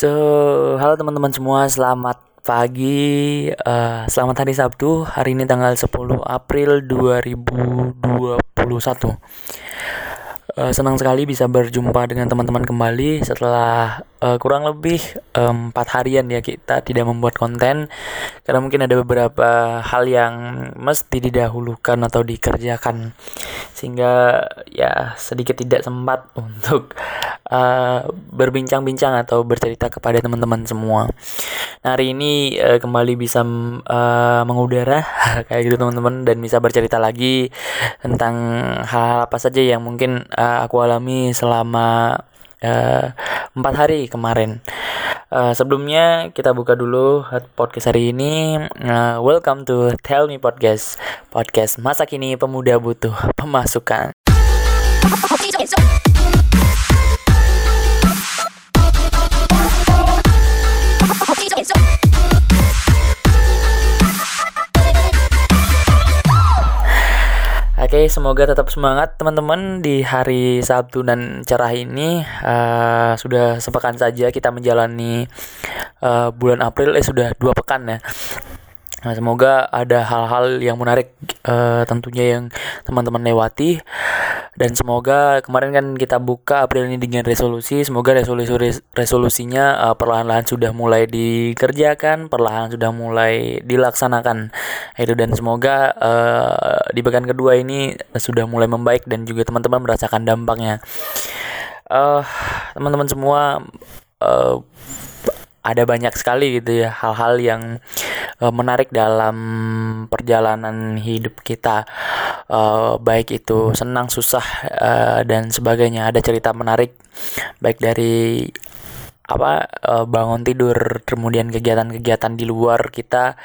So, halo teman-teman semua, selamat pagi, uh, selamat hari Sabtu. Hari ini tanggal 10 April 2021. Uh, senang sekali bisa berjumpa dengan teman-teman kembali setelah uh, kurang lebih empat um, harian ya kita tidak membuat konten karena mungkin ada beberapa hal yang mesti didahulukan atau dikerjakan sehingga ya sedikit tidak sempat untuk uh, berbincang-bincang atau bercerita kepada teman-teman semua. Nah, hari ini uh, kembali bisa uh, mengudara kayak gitu teman-teman dan bisa bercerita lagi tentang hal, -hal apa saja yang mungkin uh, aku alami selama empat uh, hari kemarin. Uh, sebelumnya kita buka dulu podcast hari ini. Uh, welcome to Tell Me Podcast. Podcast masa kini pemuda butuh pemasukan. Oke, semoga tetap semangat teman-teman di hari Sabtu dan cerah ini. Uh, sudah sepekan saja kita menjalani uh, bulan April, eh sudah dua pekan ya. Nah, semoga ada hal-hal yang menarik uh, tentunya yang teman-teman lewati. Dan semoga kemarin kan kita buka April ini dengan resolusi. Semoga resolusi resolusinya uh, perlahan-lahan sudah mulai dikerjakan perlahan sudah mulai dilaksanakan. Itu dan semoga uh, di pekan kedua ini sudah mulai membaik dan juga teman-teman merasakan dampaknya. Uh, teman-teman semua uh, ada banyak sekali gitu ya hal-hal yang uh, menarik dalam perjalanan hidup kita. Uh, baik itu senang susah uh, dan sebagainya. Ada cerita menarik baik dari apa uh, bangun tidur kemudian kegiatan-kegiatan di luar kita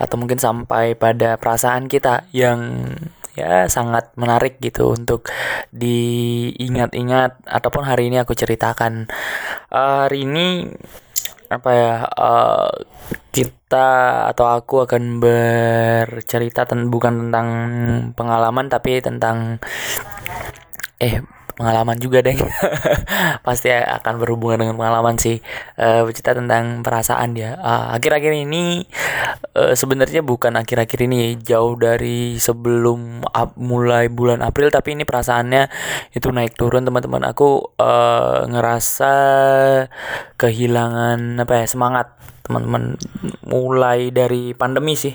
atau mungkin sampai pada perasaan kita yang ya sangat menarik gitu untuk diingat-ingat ataupun hari ini aku ceritakan. Uh, hari ini apa ya uh, kita atau aku akan bercerita ten bukan tentang pengalaman tapi tentang eh pengalaman juga deh. Pasti akan berhubungan dengan pengalaman sih uh, bercerita tentang perasaan dia. Uh, akhir-akhir ini uh, sebenarnya bukan akhir-akhir ini jauh dari sebelum mulai bulan April tapi ini perasaannya itu naik turun teman-teman. Aku uh, ngerasa kehilangan apa ya semangat teman-teman. Mulai dari pandemi sih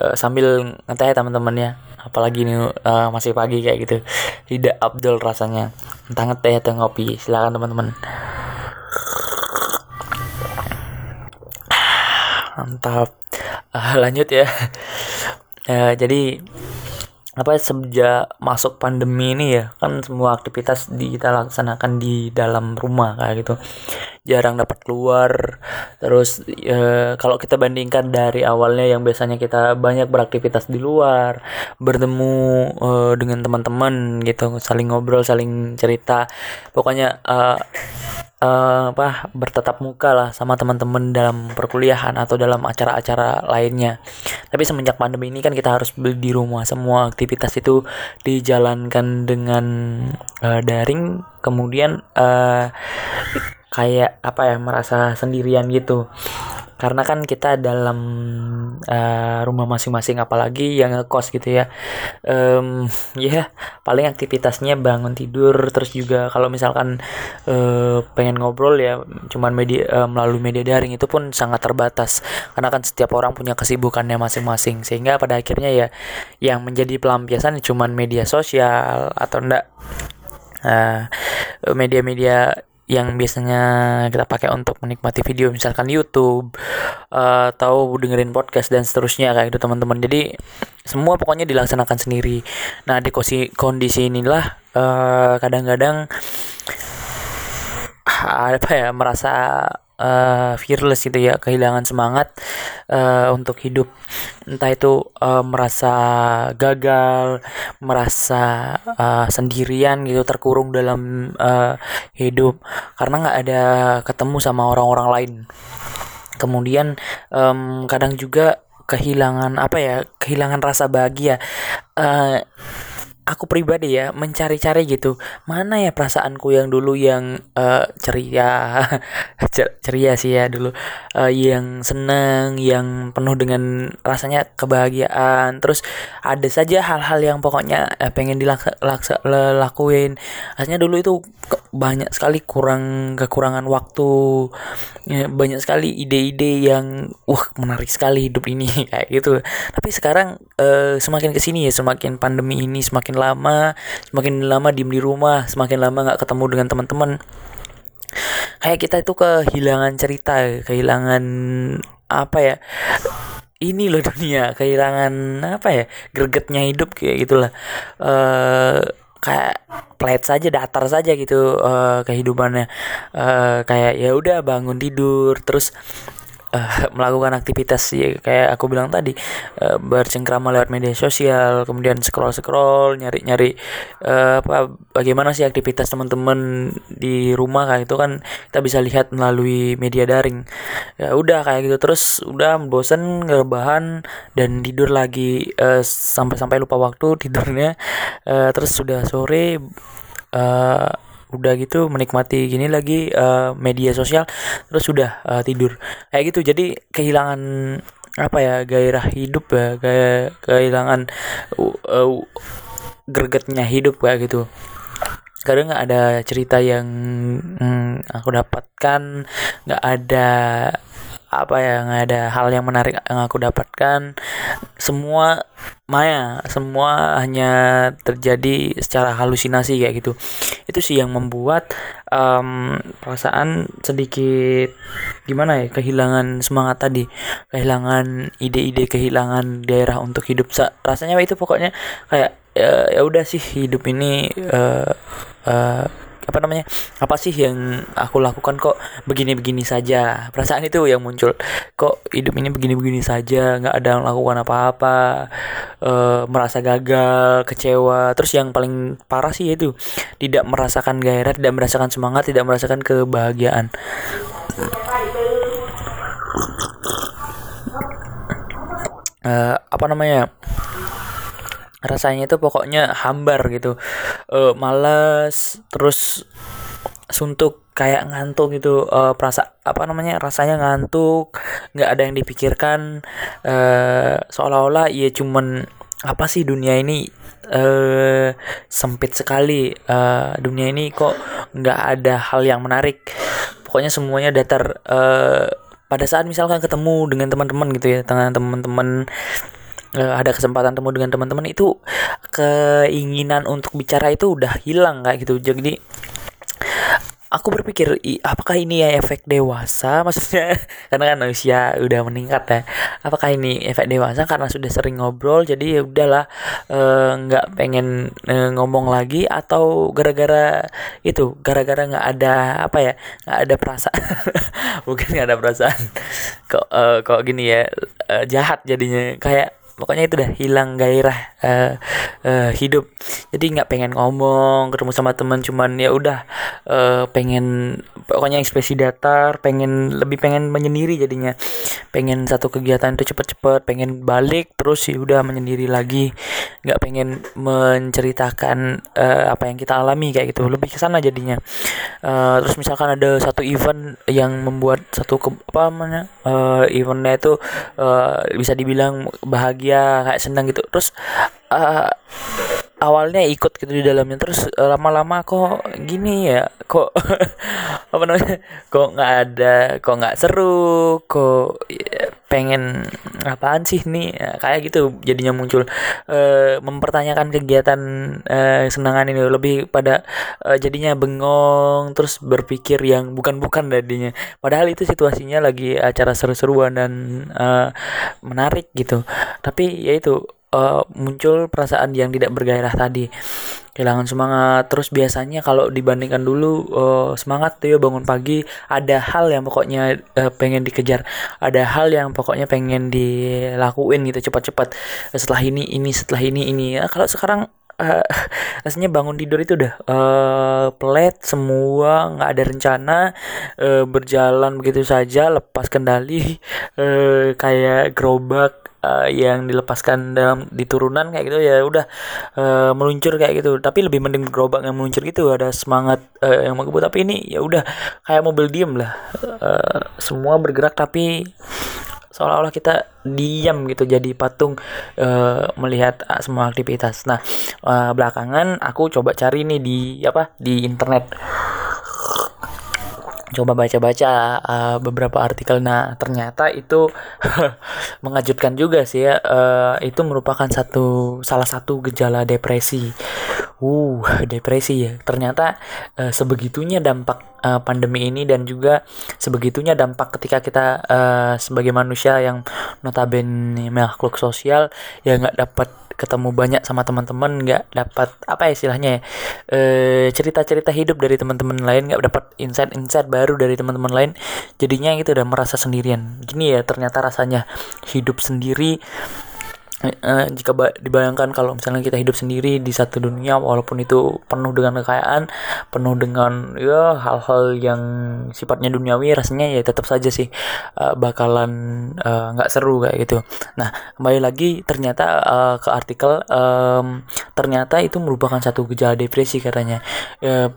uh, sambil ngeteh teman-teman ya apalagi ini uh, masih pagi kayak gitu. Tidak abdul rasanya. Entah ngeteh atau ngopi. Silakan teman-teman. Mantap. Uh, lanjut ya. Uh, jadi apa sejak masuk pandemi ini ya kan semua aktivitas di, kita laksanakan di dalam rumah kayak gitu. Jarang dapat keluar. Terus e, kalau kita bandingkan dari awalnya yang biasanya kita banyak beraktivitas di luar bertemu e, dengan teman-teman gitu saling ngobrol saling cerita. Pokoknya e, uh, apa bertatap muka lah sama teman-teman dalam perkuliahan atau dalam acara-acara lainnya. Tapi semenjak pandemi ini kan kita harus di rumah, semua aktivitas itu dijalankan dengan uh, daring, kemudian uh, kayak apa ya merasa sendirian gitu karena kan kita dalam uh, rumah masing-masing apalagi yang ngekos gitu ya. Um, ya yeah, paling aktivitasnya bangun tidur terus juga kalau misalkan uh, pengen ngobrol ya cuman media uh, melalui media daring itu pun sangat terbatas. Karena kan setiap orang punya kesibukannya masing-masing. Sehingga pada akhirnya ya yang menjadi pelampiasan cuman media sosial atau enggak media-media yang biasanya kita pakai untuk menikmati video misalkan YouTube uh, atau dengerin podcast dan seterusnya kayak gitu teman-teman. Jadi semua pokoknya dilaksanakan sendiri. Nah di kondisi inilah uh, kadang-kadang apa ya merasa uh, fearless gitu ya kehilangan semangat uh, untuk hidup. Entah itu uh, merasa gagal merasa uh, sendirian gitu terkurung dalam uh, hidup. Karena nggak ada ketemu sama orang-orang lain. Kemudian um, kadang juga kehilangan apa ya kehilangan rasa bahagia. Uh, aku pribadi ya mencari-cari gitu. Mana ya perasaanku yang dulu yang uh, ceria? Ceria sih ya dulu. Uh, yang seneng yang penuh dengan rasanya kebahagiaan. Terus ada saja hal-hal yang pokoknya uh, pengen dilakuin aslinya dulu itu banyak sekali kurang kekurangan waktu. Ya, banyak sekali ide-ide yang wah menarik sekali hidup ini kayak gitu. Tapi sekarang uh, semakin ke sini ya semakin pandemi ini semakin lama semakin lama diem di rumah semakin lama nggak ketemu dengan teman-teman. Kayak kita itu kehilangan cerita kehilangan apa ya ini loh dunia kehilangan apa ya gregetnya hidup kayak gitulah. Uh, kayak flat saja datar saja gitu uh, kehidupannya. Uh, kayak ya udah bangun tidur terus uh, melakukan aktivitas ya kayak aku bilang tadi uh, bercengkrama lewat media sosial kemudian scroll scroll nyari nyari uh, apa bagaimana sih aktivitas teman-teman di rumah kayak itu kan kita bisa lihat melalui media daring. Ya udah kayak gitu. Terus udah bosen ngerebahan dan tidur lagi uh, sampai sampai lupa waktu tidurnya. Uh, terus sudah sore uh, udah gitu menikmati gini lagi uh, media sosial terus sudah uh, tidur. Kayak gitu. Jadi kehilangan apa ya gairah hidup ya kayak kehilangan uh, uh, gregetnya hidup kayak gitu. Sekarang nggak ada cerita yang hmm, aku dapatkan nggak ada apa ya nggak ada hal yang menarik yang aku dapatkan. Semua maya semua hanya terjadi secara halusinasi kayak gitu. Itu sih yang membuat um, perasaan sedikit gimana ya kehilangan semangat tadi. Kehilangan ide-ide kehilangan daerah untuk hidup. Rasanya itu pokoknya kayak ya, ya udah sih hidup ini uh, uh, apa namanya apa sih yang aku lakukan kok begini-begini saja? Perasaan itu yang muncul. Kok hidup ini begini-begini saja nggak ada yang lakukan apa-apa e, merasa gagal kecewa. Terus yang paling parah sih itu tidak merasakan gairah tidak merasakan semangat tidak merasakan kebahagiaan. E, apa namanya rasanya itu pokoknya hambar gitu. Uh, males terus suntuk kayak ngantuk gitu. Uh, perasa apa namanya rasanya ngantuk nggak ada yang dipikirkan. Uh, seolah-olah ya cuman apa sih dunia ini uh, sempit sekali. Uh, dunia ini kok nggak ada hal yang menarik. Pokoknya semuanya datar. Uh, pada saat misalkan ketemu dengan teman-teman gitu ya dengan teman-teman ada kesempatan temu dengan teman-teman itu keinginan untuk bicara itu udah hilang kayak gitu. Jadi aku berpikir apakah ini ya efek dewasa? Maksudnya karena kan usia udah meningkat ya. Apakah ini efek dewasa? Karena sudah sering ngobrol jadi ya udahlah eh, nggak e, pengen e, ngomong lagi atau gara-gara itu gara-gara nggak ada apa ya nggak ada perasaan. Mungkin nggak ada perasaan. Kok e, kok gini ya e, jahat jadinya. Kayak pokoknya itu udah hilang gairah uh, uh, hidup. Jadi nggak pengen ngomong ketemu sama teman cuman ya udah uh, pengen pokoknya ekspresi datar pengen lebih pengen menyendiri jadinya. Pengen satu kegiatan itu cepet-cepet pengen balik terus sih udah menyendiri lagi. Nggak pengen menceritakan uh, apa yang kita alami kayak gitu. Lebih ke sana jadinya. Uh, terus misalkan ada satu event yang membuat satu ke, apa namanya uh, eventnya itu uh, bisa dibilang bahagia bahagia kayak senang gitu. Terus uh, awalnya ikut gitu di dalamnya. Terus uh, lama-lama kok gini ya kok apa namanya kok nggak ada kok nggak seru kok ya, pengen apaan sih nih ya, kayak gitu jadinya muncul. Uh, mempertanyakan kegiatan uh, senangan ini lebih pada uh, jadinya bengong terus berpikir yang bukan-bukan jadinya padahal itu situasinya lagi acara seru-seruan dan uh, menarik gitu. Tapi ya itu uh, muncul perasaan yang tidak bergairah tadi. Kehilangan semangat. Terus biasanya kalau dibandingkan dulu uh, semangat tuh ya bangun pagi ada hal yang pokoknya uh, pengen dikejar. Ada hal yang pokoknya pengen dilakuin gitu cepat-cepat. Setelah ini ini setelah ini ini. Ya, kalau sekarang uh, rasanya bangun tidur itu udah uh, pelet semua nggak ada rencana uh, berjalan begitu saja lepas kendali uh, kayak gerobak uh, yang dilepaskan dalam diturunan kayak gitu ya udah uh, meluncur kayak gitu. Tapi lebih mending gerobak yang meluncur gitu ada semangat uh, yang menggebut tapi ini ya udah kayak mobil diem lah. Uh, semua bergerak tapi seolah-olah kita diam gitu jadi patung uh, melihat uh, semua aktivitas. Nah, uh, belakangan aku coba cari nih di apa di internet coba baca-baca uh, beberapa artikel. Nah ternyata itu mengejutkan juga sih ya uh, itu merupakan satu salah satu gejala depresi uh depresi ya. Ternyata uh, sebegitunya dampak uh, pandemi ini dan juga sebegitunya dampak ketika kita uh, sebagai manusia yang notabene makhluk sosial ya nggak dapat ketemu banyak sama teman-teman nggak dapat apa ya istilahnya ya cerita-cerita hidup dari teman-teman lain nggak dapat insight-insight baru dari teman-teman lain jadinya itu udah merasa sendirian. Gini ya ternyata rasanya hidup sendiri uh, jika dibayangkan kalau misalnya kita hidup sendiri di satu dunia walaupun itu penuh dengan kekayaan penuh dengan ya hal-hal yang sifatnya duniawi rasanya ya tetap saja sih uh, bakalan nggak uh, seru kayak gitu. Nah kembali lagi ternyata uh, ke artikel um, ternyata itu merupakan satu gejala depresi katanya. Uh,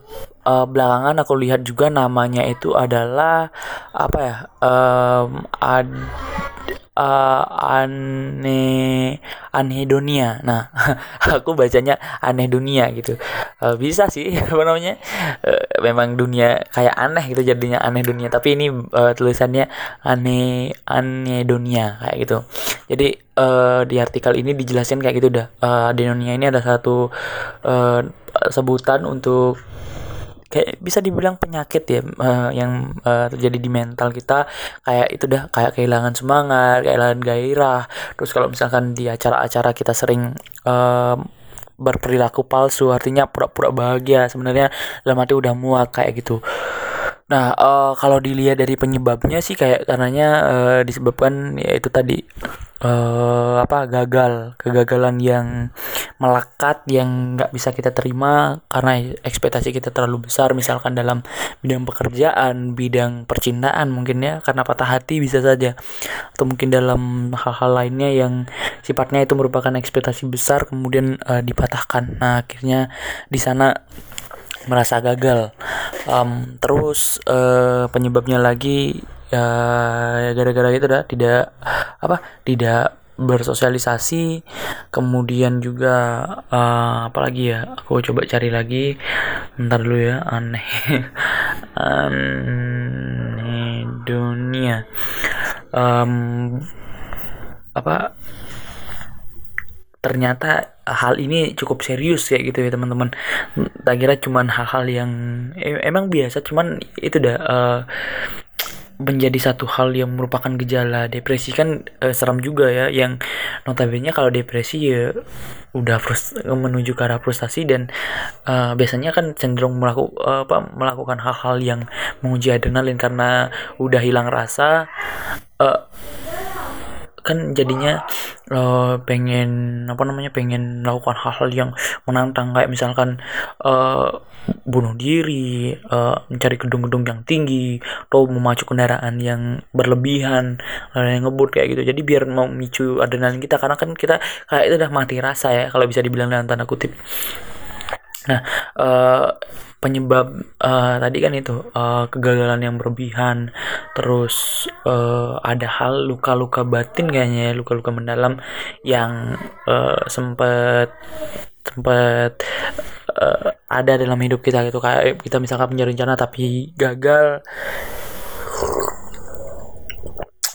uh, belakangan aku lihat juga namanya itu adalah apa ya um, ad, uh, ane anhedonia. Nah, aku bacanya aneh dunia gitu. Uh, bisa sih apa namanya? Uh, memang dunia kayak aneh gitu jadinya aneh dunia, tapi ini uh, tulisannya aneh anhedonia kayak gitu. Jadi uh, di artikel ini dijelasin kayak gitu dah. Uh, dunia ini ada satu uh, sebutan untuk kayak bisa dibilang penyakit ya uh, yang uh, terjadi di mental kita. Kayak itu dah kayak kehilangan semangat kehilangan gairah. Terus kalau misalkan di acara-acara kita sering uh, berperilaku palsu artinya pura-pura bahagia sebenarnya dalam hati udah muak kayak gitu Nah, uh, kalau dilihat dari penyebabnya sih kayak karenanya uh, disebabkan ya itu tadi uh, apa gagal, kegagalan yang melekat yang nggak bisa kita terima karena ekspektasi kita terlalu besar. Misalkan dalam bidang pekerjaan, bidang percintaan mungkin ya karena patah hati bisa saja. Atau mungkin dalam hal-hal lainnya yang sifatnya itu merupakan ekspektasi besar kemudian uh, dipatahkan. Nah, akhirnya di sana merasa gagal. Um, terus uh, penyebabnya lagi ya gara-gara itu dah tidak apa tidak bersosialisasi. Kemudian juga uh, apa lagi ya aku coba cari lagi. Ntar dulu ya aneh. Aneh dunia. Um, apa ternyata hal ini cukup serius ya gitu ya teman-teman. Tak kira cuman hal-hal yang emang biasa cuman itu dah uh, menjadi satu hal yang merupakan gejala depresi. Kan uh, seram juga ya yang notabene kalau depresi ya udah frust menuju ke arah frustasi dan uh, biasanya kan cenderung melaku, uh, apa, melakukan hal-hal yang menguji adrenalin karena udah hilang rasa uh, kan jadinya uh, pengen apa namanya pengen melakukan hal-hal yang menantang kayak misalkan uh, bunuh diri, uh, mencari gedung-gedung yang tinggi, atau memacu kendaraan yang berlebihan, yang ngebut kayak gitu. Jadi biar memicu adrenalin kita karena kan kita kayak itu udah mati rasa ya kalau bisa dibilang dalam tanda kutip. Nah, uh, penyebab uh, tadi kan itu uh, kegagalan yang berlebihan. Terus uh, ada hal luka-luka batin kayaknya ya, luka-luka mendalam yang uh, sempat sempat uh, ada dalam hidup kita gitu. Kayak kita misalkan punya rencana tapi gagal.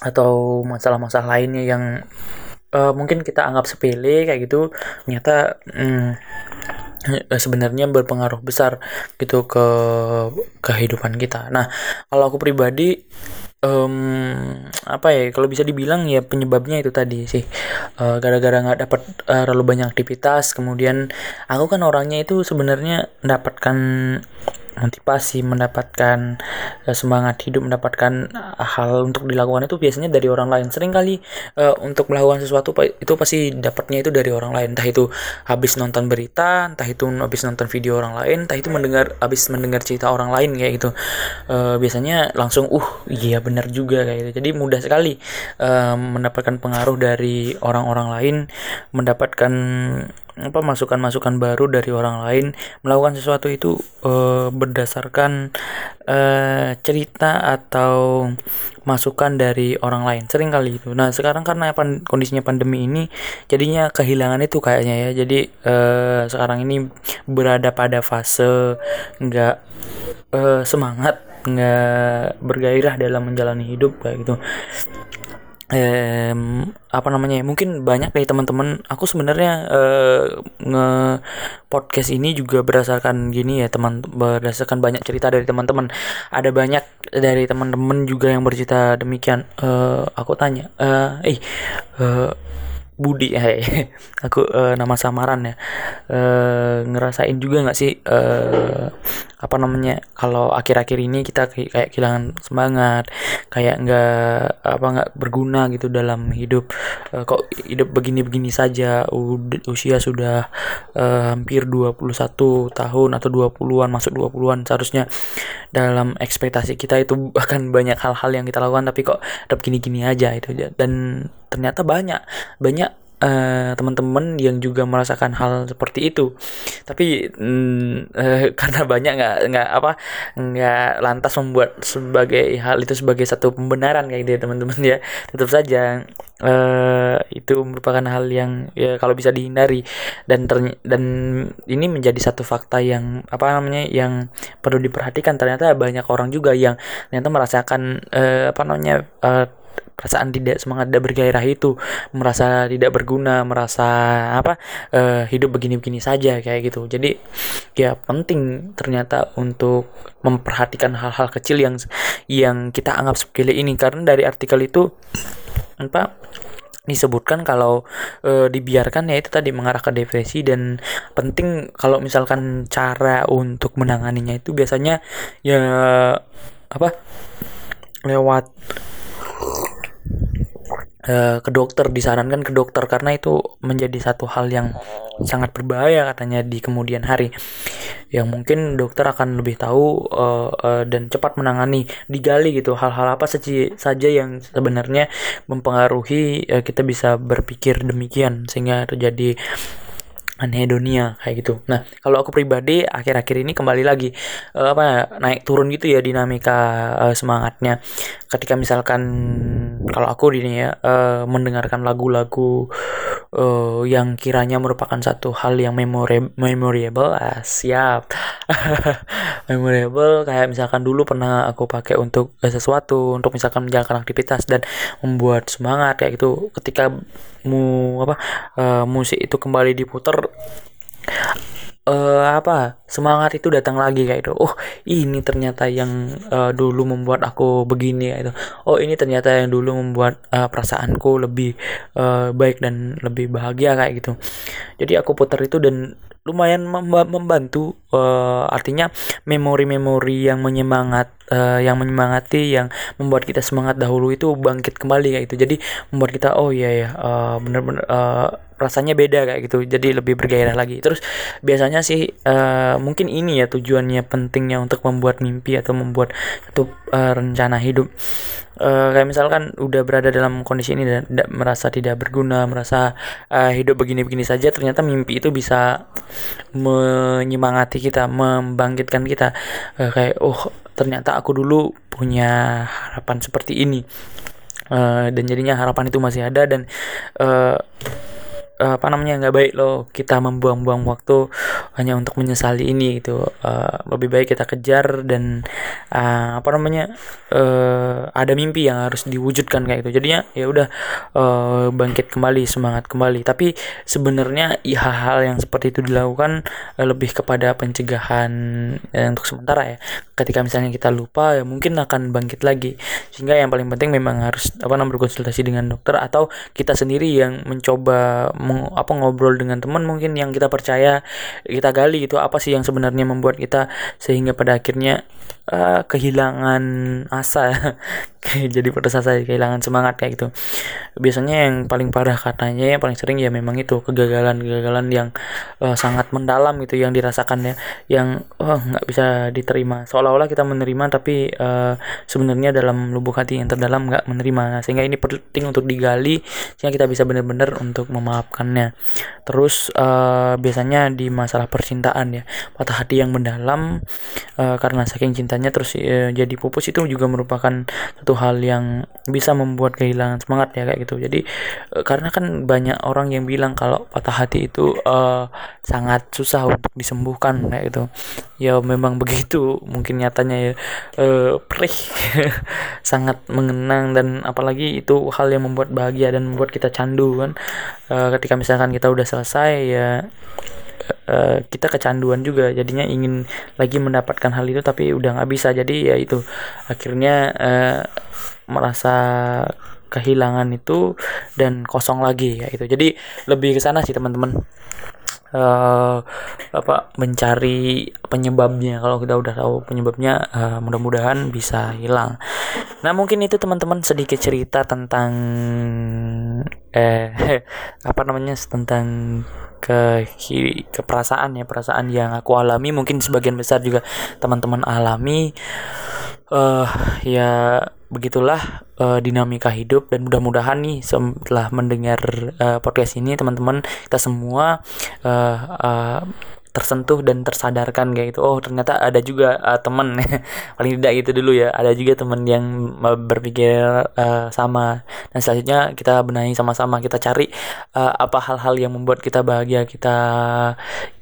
Atau masalah-masalah lainnya yang uh, mungkin kita anggap sepele kayak gitu. Ternyata Eh, sebenarnya berpengaruh besar gitu ke kehidupan kita. Nah, kalau aku pribadi um, apa ya kalau bisa dibilang ya penyebabnya itu tadi sih uh, gara-gara nggak dapat uh, terlalu banyak aktivitas kemudian aku kan orangnya itu sebenarnya mendapatkan motivasi mendapatkan uh, semangat hidup mendapatkan hal untuk dilakukan itu biasanya dari orang lain. Sering kali uh, untuk melakukan sesuatu itu pasti dapatnya itu dari orang lain. Entah itu habis nonton berita entah itu habis nonton video orang lain entah itu mendengar habis mendengar cerita orang lain kayak gitu. Uh, biasanya langsung uh iya benar juga kayak gitu. Jadi mudah sekali uh, mendapatkan pengaruh dari orang-orang lain mendapatkan apa masukan-masukan baru dari orang lain melakukan sesuatu itu uh, berdasarkan uh, cerita atau masukan dari orang lain. Sering kali itu. Nah sekarang karena pan kondisinya pandemi ini jadinya kehilangan itu kayaknya ya. Jadi uh, sekarang ini berada pada fase nggak uh, semangat nggak bergairah dalam menjalani hidup kayak gitu eh, apa namanya ya mungkin banyak dari teman-teman aku sebenarnya eh, nge podcast ini juga berdasarkan gini ya teman berdasarkan banyak cerita dari teman-teman. Ada banyak dari teman-teman juga yang bercerita demikian. Eh, aku tanya eh eh, eh Budi ya aku uh, nama samaran ya. Uh, ngerasain juga nggak sih uh, apa namanya kalau akhir-akhir ini kita kayak kehilangan semangat kayak nggak apa nggak berguna gitu dalam hidup. Uh, kok hidup begini-begini saja usia sudah uh, hampir 21 tahun atau 20-an masuk 20-an seharusnya dalam ekspektasi kita itu bahkan banyak hal-hal yang kita lakukan tapi kok tetap gini-gini aja itu dan ternyata banyak banyak uh, teman-teman yang juga merasakan hal seperti itu. Tapi mm, uh, karena banyak nggak nggak apa nggak lantas membuat sebagai hal itu sebagai satu pembenaran kayak gitu ya teman-teman ya. Tetap saja uh, itu merupakan hal yang ya kalau bisa dihindari. Dan dan ini menjadi satu fakta yang apa namanya yang perlu diperhatikan. Ternyata banyak orang juga yang ternyata merasakan uh, apa namanya uh, perasaan tidak semangat tidak bergairah itu merasa tidak berguna merasa apa uh, hidup begini-begini saja kayak gitu. Jadi ya penting ternyata untuk memperhatikan hal-hal kecil yang yang kita anggap sepele ini. Karena dari artikel itu apa disebutkan kalau e, dibiarkan ya itu tadi mengarah ke depresi. Dan penting kalau misalkan cara untuk menanganinya itu biasanya ya apa lewat Eh, ke dokter disarankan ke dokter karena itu menjadi satu hal yang sangat berbahaya katanya di kemudian hari. Yang mungkin dokter akan lebih tahu uh, uh, dan cepat menangani digali gitu hal-hal apa saja yang sebenarnya mempengaruhi uh, kita bisa berpikir demikian sehingga terjadi anhedonia kayak gitu. Nah, kalau aku pribadi akhir-akhir ini kembali lagi uh, apa naik turun gitu ya dinamika uh, semangatnya. Ketika misalkan kalau aku ini ya uh, mendengarkan lagu-lagu uh, yang kiranya merupakan satu hal yang memorable, memorable ah, siap. memorable kayak misalkan dulu pernah aku pakai untuk sesuatu untuk misalkan menjalankan aktivitas dan membuat semangat kayak gitu ketika mu apa uh, musik itu kembali diputar uh, apa semangat itu datang lagi kayak itu oh ini ternyata yang uh, dulu membuat aku begini kayak itu oh ini ternyata yang dulu membuat uh, perasaanku lebih uh, baik dan lebih bahagia kayak gitu. Jadi aku putar itu dan lumayan membantu uh, artinya memori-memori yang menyemangat uh, yang menyemangati yang membuat kita semangat dahulu itu bangkit kembali kayak itu jadi membuat kita oh iya ya uh, bener-bener uh, rasanya beda kayak gitu. Jadi lebih bergairah lagi. Terus biasanya sih uh, mungkin ini ya tujuannya pentingnya untuk membuat mimpi atau membuat satu uh, rencana hidup. Uh, kayak misalkan udah berada dalam kondisi ini dan tidak merasa tidak berguna merasa uh, hidup begini-begini saja ternyata mimpi itu bisa menyemangati kita membangkitkan kita. Uh, kayak oh ternyata aku dulu punya harapan seperti ini. Uh, dan jadinya harapan itu masih ada dan uh, uh, apa namanya nggak baik loh kita membuang-buang waktu hanya untuk menyesali ini gitu. Uh, lebih baik kita kejar dan uh, apa namanya uh, ada mimpi yang harus diwujudkan kayak gitu. Jadinya ya udah uh, bangkit kembali semangat kembali. Tapi sebenarnya ya, hal-hal yang seperti itu dilakukan uh, lebih kepada pencegahan uh, untuk sementara ya. Ketika misalnya kita lupa ya mungkin akan bangkit lagi. Sehingga yang paling penting memang harus apa namanya berkonsultasi dengan dokter atau kita sendiri yang mencoba apa ngobrol dengan teman mungkin yang kita percaya kita gali itu apa sih yang sebenarnya membuat kita sehingga pada akhirnya uh, kehilangan asa. Jadi pada asa kehilangan semangat kayak gitu. Biasanya yang paling parah katanya yang paling sering ya memang itu kegagalan kegagalan yang uh, sangat mendalam itu yang dirasakan ya. Yang oh nggak bisa diterima. Seolah-olah kita menerima tapi uh, sebenarnya dalam lubuk hati yang terdalam nggak menerima. Nah, sehingga ini penting untuk digali sehingga kita bisa benar-benar untuk memaafkannya. Terus uh, biasanya di masalah percintaan ya patah hati yang mendalam uh, karena saking cintanya terus uh, jadi pupus itu juga merupakan satu hal yang bisa membuat kehilangan semangat ya kayak gitu. Jadi uh, karena kan banyak orang yang bilang kalau patah hati itu uh, sangat susah untuk disembuhkan kayak gitu. Ya memang begitu. Mungkin nyatanya ya uh, perih sangat mengenang dan apalagi itu hal yang membuat bahagia dan membuat kita candu kan. Uh, ketika misalkan kita udah selesai ya uh, kita kecanduan juga. Jadinya ingin lagi mendapatkan hal itu tapi udah nggak bisa. Jadi ya itu. Akhirnya uh, merasa kehilangan itu dan kosong lagi ya itu. Jadi lebih ke sana sih teman-teman. Uh, apa mencari penyebabnya. Kalau kita udah tahu penyebabnya uh, mudah-mudahan bisa hilang. Nah mungkin itu teman-teman sedikit cerita tentang eh apa namanya tentang ke ke perasaan ya perasaan yang aku alami mungkin sebagian besar juga teman-teman alami. Uh, ya begitulah uh, dinamika hidup dan mudah-mudahan nih setelah mendengar uh, podcast ini teman-teman kita semua uh, uh, tersentuh dan tersadarkan kayak gitu. Oh ternyata ada juga uh, teman paling tidak gitu dulu ya. Ada juga teman yang berpikir uh, sama. Dan selanjutnya kita benahi sama-sama. Kita cari uh, apa hal-hal yang membuat kita bahagia. Kita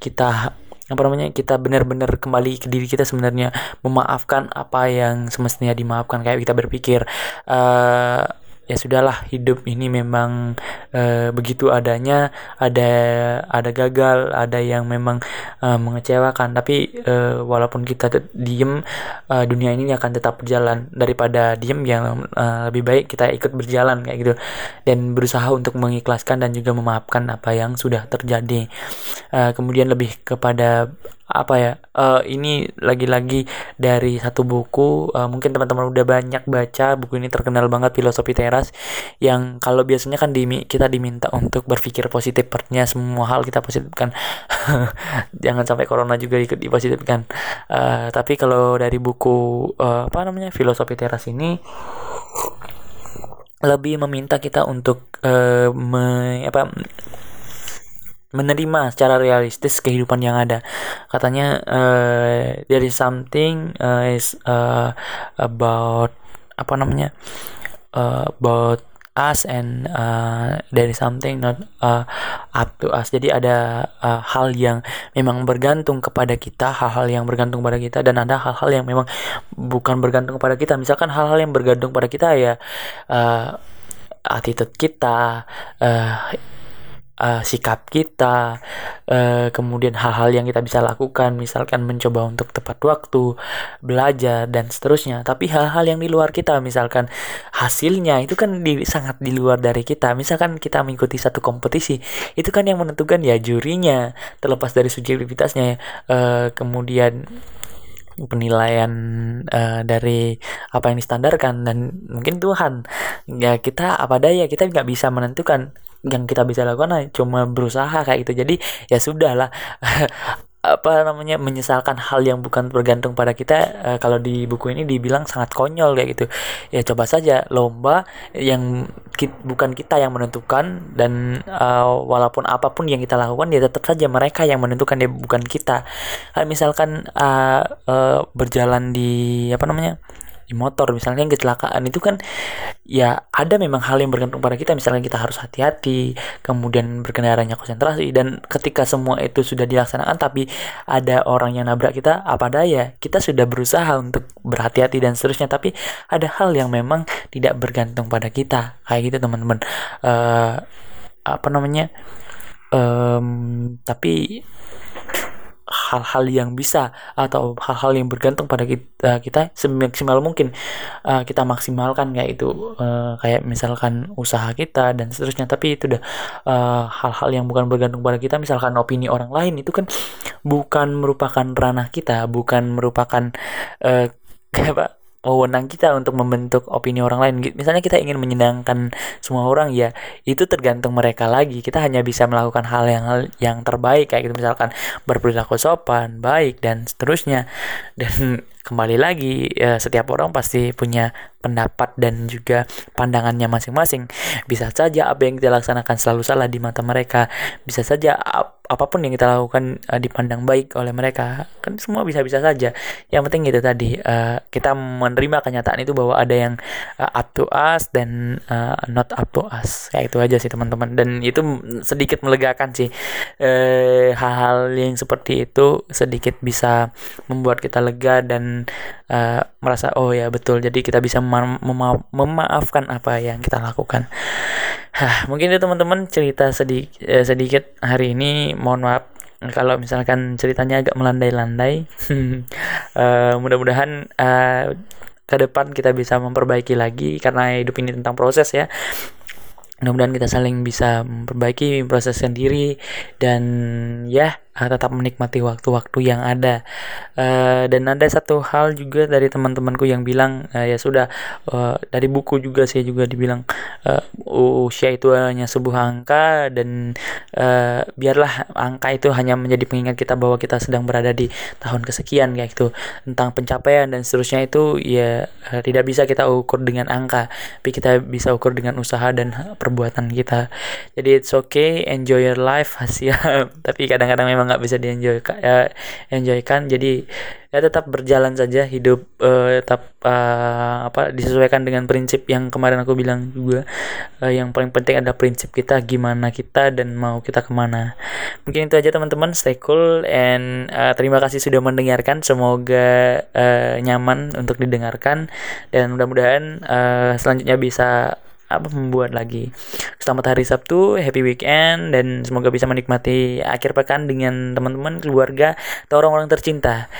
kita apa namanya kita benar-benar kembali ke diri kita sebenarnya. Memaafkan apa yang semestinya dimaafkan. Kayak kita berpikir uh, ya sudahlah hidup ini memang e, begitu adanya ada ada gagal ada yang memang e, mengecewakan. Tapi e, walaupun kita diem e, dunia ini akan tetap berjalan. Daripada diem yang e, lebih baik kita ikut berjalan kayak gitu. Dan berusaha untuk mengikhlaskan dan juga memaafkan apa yang sudah terjadi. E, kemudian lebih kepada apa ya uh, ini lagi-lagi dari satu buku uh, mungkin teman-teman udah banyak baca buku ini terkenal banget filosofi teras yang kalau biasanya kan di, kita diminta untuk berpikir positif artinya semua hal kita positifkan. Jangan sampai corona juga ikut dipositifkan. Uh, tapi kalau dari buku uh, apa namanya filosofi teras ini lebih meminta kita untuk uh, me, apa menerima secara realistis kehidupan yang ada. Katanya uh, there is something uh, is uh, about apa namanya uh, about us and uh, there is something not uh, up to us. Jadi ada uh, hal yang memang bergantung kepada kita, hal-hal yang bergantung pada kita dan ada hal-hal yang memang bukan bergantung pada kita. Misalkan hal-hal yang bergantung pada kita ya uh, attitude kita, uh, uh, sikap kita, uh, kemudian hal-hal yang kita bisa lakukan, misalkan mencoba untuk tepat waktu, belajar dan seterusnya. Tapi hal-hal yang di luar kita, misalkan hasilnya itu kan di, sangat di luar dari kita. Misalkan kita mengikuti satu kompetisi, itu kan yang menentukan ya jurinya, terlepas dari subjektivitasnya. Uh, kemudian penilaian uh, dari apa yang distandarkan. Dan mungkin Tuhan ya kita apa daya kita nggak bisa menentukan yang kita bisa lakukan cuma berusaha kayak gitu. Jadi ya sudahlah apa namanya menyesalkan hal yang bukan bergantung pada kita uh, kalau di buku ini dibilang sangat konyol kayak gitu. Ya coba saja lomba yang ki bukan kita yang menentukan dan uh, walaupun apa pun yang kita lakukan ya tetap saja mereka yang menentukan ya bukan kita. Misalkan uh, uh, berjalan di apa namanya motor misalnya kecelakaan itu kan ya ada memang hal yang bergantung pada kita. Misalnya kita harus hati-hati kemudian berkendaranya konsentrasi dan ketika semua itu sudah dilaksanakan tapi ada orang yang nabrak kita apa daya? Kita sudah berusaha untuk berhati-hati dan seterusnya tapi ada hal yang memang tidak bergantung pada kita. Kayak gitu teman-teman. Uh, apa namanya? Um, tapi hal-hal yang bisa atau hal-hal yang bergantung pada kita kita semaksimal mungkin uh, kita maksimalkan kayak itu uh, kayak misalkan usaha kita dan seterusnya. Tapi itu udah uh, hal-hal yang bukan bergantung pada kita misalkan opini orang lain itu kan bukan merupakan ranah kita bukan merupakan uh, apa wewenang kita untuk membentuk opini orang lain. Misalnya kita ingin menyenangkan semua orang ya, itu tergantung mereka lagi. Kita hanya bisa melakukan hal yang yang terbaik kayak gitu misalkan berperilaku sopan, baik dan seterusnya. Dan kembali lagi ya, setiap orang pasti punya pendapat dan juga pandangannya masing-masing. Bisa saja apa yang kita laksanakan selalu salah di mata mereka. Bisa saja ap apa pun yang kita lakukan uh, dipandang baik oleh mereka. Kan semua bisa-bisa saja. Yang penting itu tadi uh, kita menerima kenyataan itu bahwa ada yang uh, up to us dan uh, not up to us. Kayak itu aja sih teman-teman. Dan itu sedikit melegakan sih. Hal-hal uh, yang seperti itu sedikit bisa membuat kita lega dan uh, merasa oh ya betul. Jadi kita bisa mema mema memaafkan apa yang kita lakukan. Hah, mungkin itu teman-teman cerita sedikit eh, sedikit hari ini. Mohon maaf kalau misalkan ceritanya agak melandai-landai. Uh, mudah-mudahan uh, ke depan kita bisa memperbaiki lagi karena hidup ini tentang proses ya. Mudah-mudahan kita saling bisa memperbaiki proses sendiri. Dan ya uh, tetap menikmati waktu-waktu yang ada. Uh, dan ada satu hal juga dari teman-temanku yang bilang uh, ya sudah uh, dari buku juga saya juga dibilang uh, usia itu hanya sebuah angka dan uh, biarlah angka itu hanya menjadi pengingat kita bahwa kita sedang berada di tahun kesekian kayak itu tentang pencapaian dan seterusnya itu ya uh, tidak bisa kita ukur dengan angka tapi kita bisa ukur dengan usaha dan perbuatan kita. Jadi it's okay enjoy your life hasil tapi kadang-kadang memang nggak bisa dienjoy ya, enjoykan. Jadi ya tetap berjalan saja hidup uh, tetap uh, apa disesuaikan dengan prinsip yang kemarin aku bilang juga. Uh, yang paling penting adalah prinsip kita gimana kita dan mau kita ke mana. Mungkin itu aja teman-teman. Stay cool and uh, terima kasih sudah mendengarkan. Semoga uh, nyaman untuk didengarkan. Dan mudah-mudahan uh, selanjutnya bisa apa membuat lagi. Selamat hari Sabtu, happy weekend dan semoga bisa menikmati akhir pekan dengan teman-teman, keluarga atau orang-orang tercinta.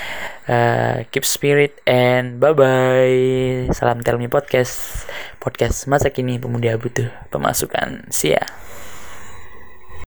Uh, keep spirit and bye bye. Salam Tell Me Podcast. Podcast masa kini pemuda butuh pemasukan. See ya.